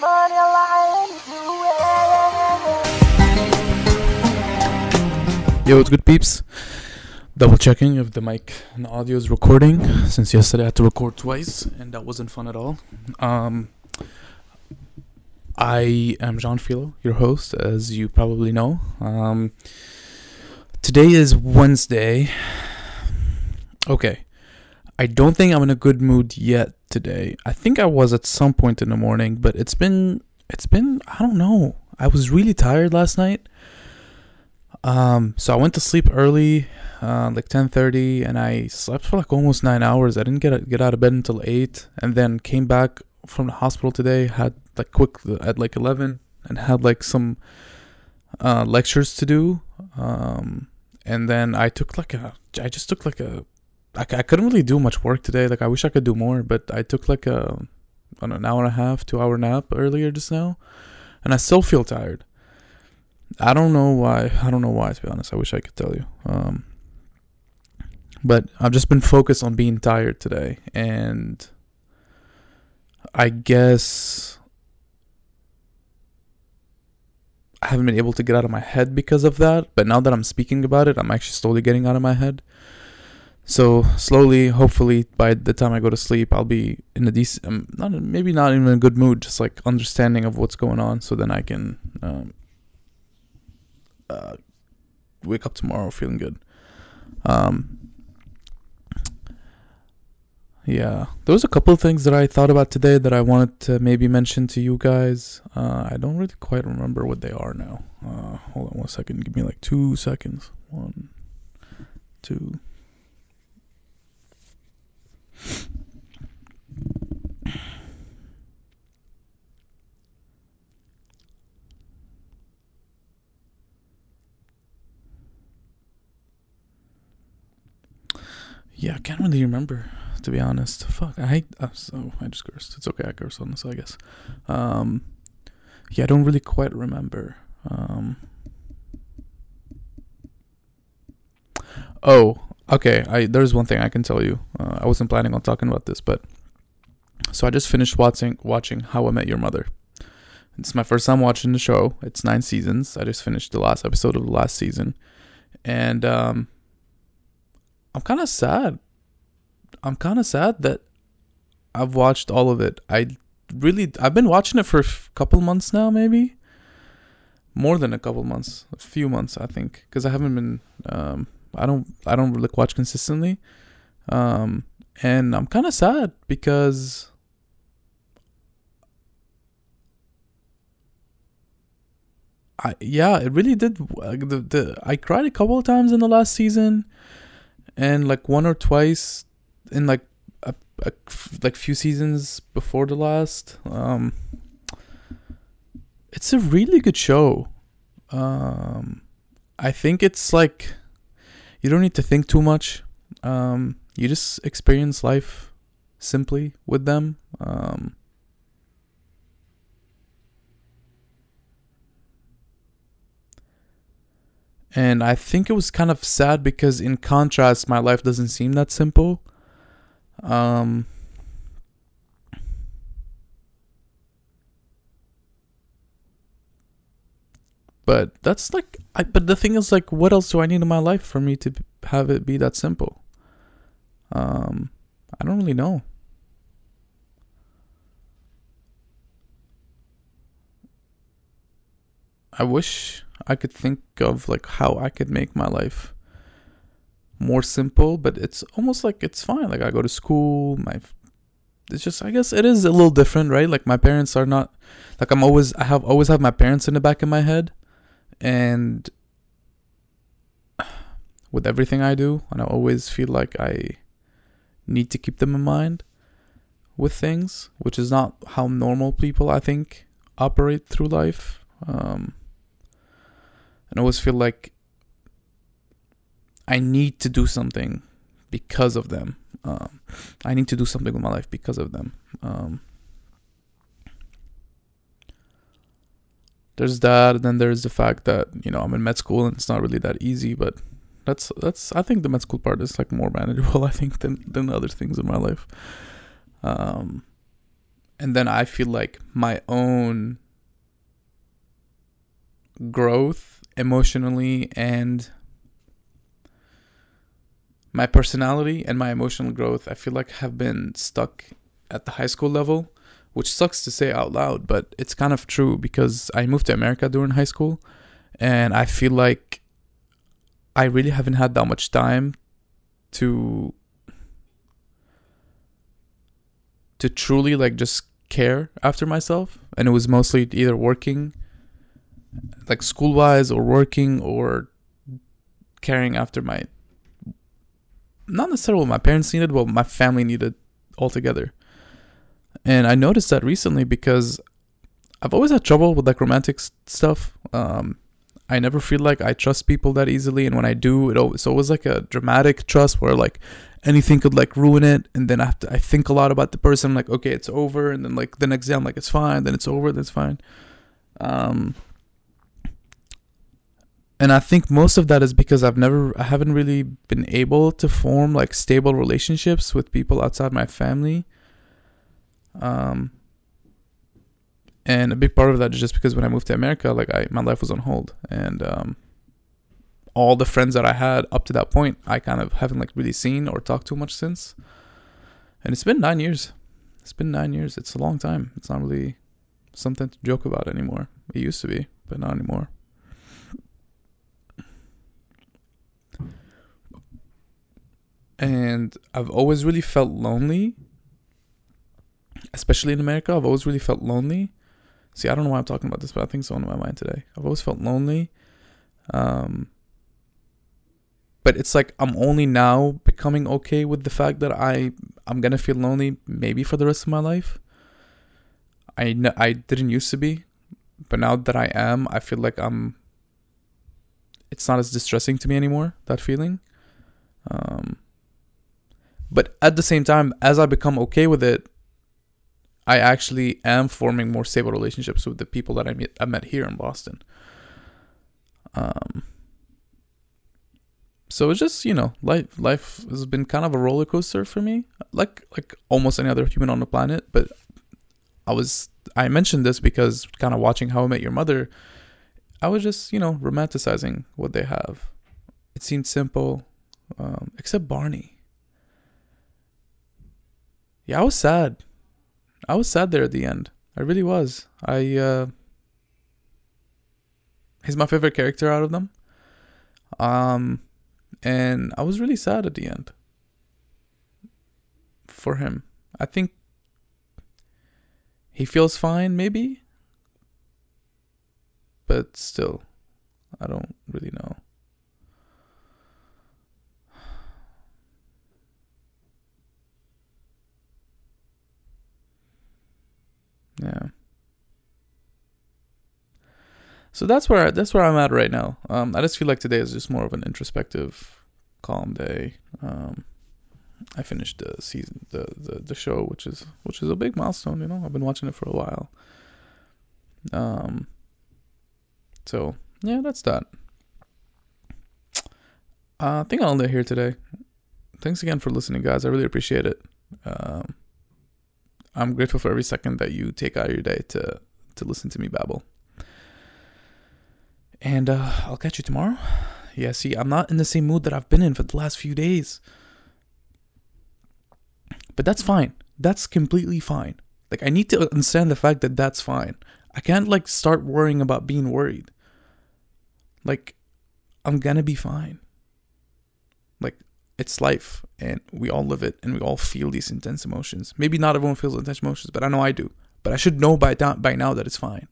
money lying Yo, what's good, peeps? Double checking if the mic and audio is recording. Since yesterday I had to record twice, and that wasn't fun at all. Um, I am Jean Philo, your host, as you probably know. Um, today is Wednesday. Okay, I don't think I'm in a good mood yet today. I think I was at some point in the morning, but it's been it's been I don't know. I was really tired last night. Um, so I went to sleep early, uh, like ten thirty, and I slept for like almost nine hours. I didn't get get out of bed until eight, and then came back from the hospital today. Had like quick at like eleven, and had like some uh, lectures to do. Um, and then I took like a, I just took like a, I, I couldn't really do much work today. Like I wish I could do more, but I took like a, an hour and a half, two hour nap earlier just now, and I still feel tired. I don't know why. I don't know why to be honest. I wish I could tell you. Um, but I've just been focused on being tired today, and I guess I haven't been able to get out of my head because of that. But now that I'm speaking about it, I'm actually slowly getting out of my head. So slowly, hopefully, by the time I go to sleep, I'll be in a decent, um, not maybe not even in a good mood, just like understanding of what's going on, so then I can um, uh, wake up tomorrow feeling good. Um, yeah, there was a couple of things that I thought about today that I wanted to maybe mention to you guys. Uh, I don't really quite remember what they are now. Uh, hold on one second. Give me like two seconds. One, two. Yeah, I can't really remember to be honest. Fuck, I hate. Uh, so I just cursed. It's okay, I cursed on this, I guess. Um, yeah, I don't really quite remember. Um, oh, okay. I there's one thing I can tell you. Uh, I wasn't planning on talking about this, but so I just finished watching watching How I Met Your Mother. It's my first time watching the show. It's nine seasons. I just finished the last episode of the last season, and um, I'm kind of sad. I'm kind of sad that I've watched all of it. I really I've been watching it for a couple months now, maybe more than a couple months, a few months, I think, because I haven't been. Um, I don't I don't really watch consistently, um, and I'm kind of sad because. I, yeah, it really did. The, the I cried a couple of times in the last season, and like one or twice in like a, a like few seasons before the last. Um, it's a really good show. Um, I think it's like you don't need to think too much. Um, you just experience life simply with them. Um, and I think it was kind of sad because, in contrast, my life doesn't seem that simple. Um, but that's like, I, but the thing is, like, what else do I need in my life for me to have it be that simple? Um, I don't really know. I wish I could think of like how I could make my life more simple, but it's almost like it's fine. Like I go to school, my it's just I guess it is a little different, right? Like my parents are not like I'm always I have always have my parents in the back of my head and with everything I do, and I always feel like I need to keep them in mind with things, which is not how normal people I think operate through life. Um, and I always feel like I need to do something because of them. Um, I need to do something with my life because of them. Um, there's that, and then there's the fact that you know I'm in med school and it's not really that easy. But that's that's I think the med school part is like more manageable. I think than than other things in my life. Um, and then I feel like my own growth emotionally and my personality and my emotional growth I feel like have been stuck at the high school level, which sucks to say out loud, but it's kind of true because I moved to America during high school and I feel like I really haven't had that much time to to truly like just care after myself. And it was mostly either working like school wise or working or caring after my not necessarily what my parents needed what my family needed altogether and i noticed that recently because i've always had trouble with like romantic stuff um I never feel like I trust people that easily, and when I do, it always, it's always like a dramatic trust where like anything could like ruin it, and then I have to I think a lot about the person. I'm like, okay, it's over, and then like the next day I'm like, it's fine, then it's over, then it's fine. Um, and I think most of that is because I've never I haven't really been able to form like stable relationships with people outside my family. Um, and a big part of that is just because when I moved to America, like I my life was on hold, and um, all the friends that I had up to that point, I kind of haven't like really seen or talked to much since. And it's been nine years. It's been nine years. It's a long time. It's not really something to joke about anymore. It used to be, but not anymore. And I've always really felt lonely, especially in America. I've always really felt lonely See, I don't know why I'm talking about this, but I think it's on my mind today. I've always felt lonely. Um, but it's like I'm only now becoming okay with the fact that I I'm gonna feel lonely maybe for the rest of my life. I I didn't used to be, but now that I am, I feel like I'm. It's not as distressing to me anymore. That feeling. Um. But at the same time, as I become okay with it, I actually am forming more stable relationships with the people that I met, I met here in Boston. Um, so it's just you know life life has been kind of a roller coaster for me, like like almost any other human on the planet. But I was I mentioned this because kind of watching How I Met Your Mother, I was just you know romanticizing what they have. It seemed simple, um, except Barney. Yeah, I was sad I was sad there at the end. I really was. I uh he's my favorite character out of them. Um and I was really sad at the end. For him. I think he feels fine maybe. But still I don't really know. Yeah. So that's where that's where I'm at right now. Um, I just feel like today is just more of an introspective, calm day. Um, I finished the season, the, the the show, which is which is a big milestone. You know, I've been watching it for a while. Um. So yeah, that's that. Uh, I think I'll end it here today. Thanks again for listening, guys. I really appreciate it. Um, I'm grateful for every second that you take out of your day to to listen to me babble. And uh, I'll catch you tomorrow. Yeah, see, I'm not in the same mood that I've been in for the last few days. But that's fine. That's completely fine. Like I need to understand the fact that that's fine. I can't like start worrying about being worried. Like I'm gonna be fine. Like it's life and we all live it and we all feel these intense emotions. Maybe not everyone feels intense emotions, but I know I do. But I should know by, by now that it's fine,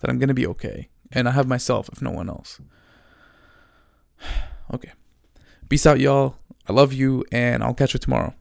that I'm going to be okay. And I have myself if no one else. okay. Peace out, y'all. I love you, and I'll catch you tomorrow.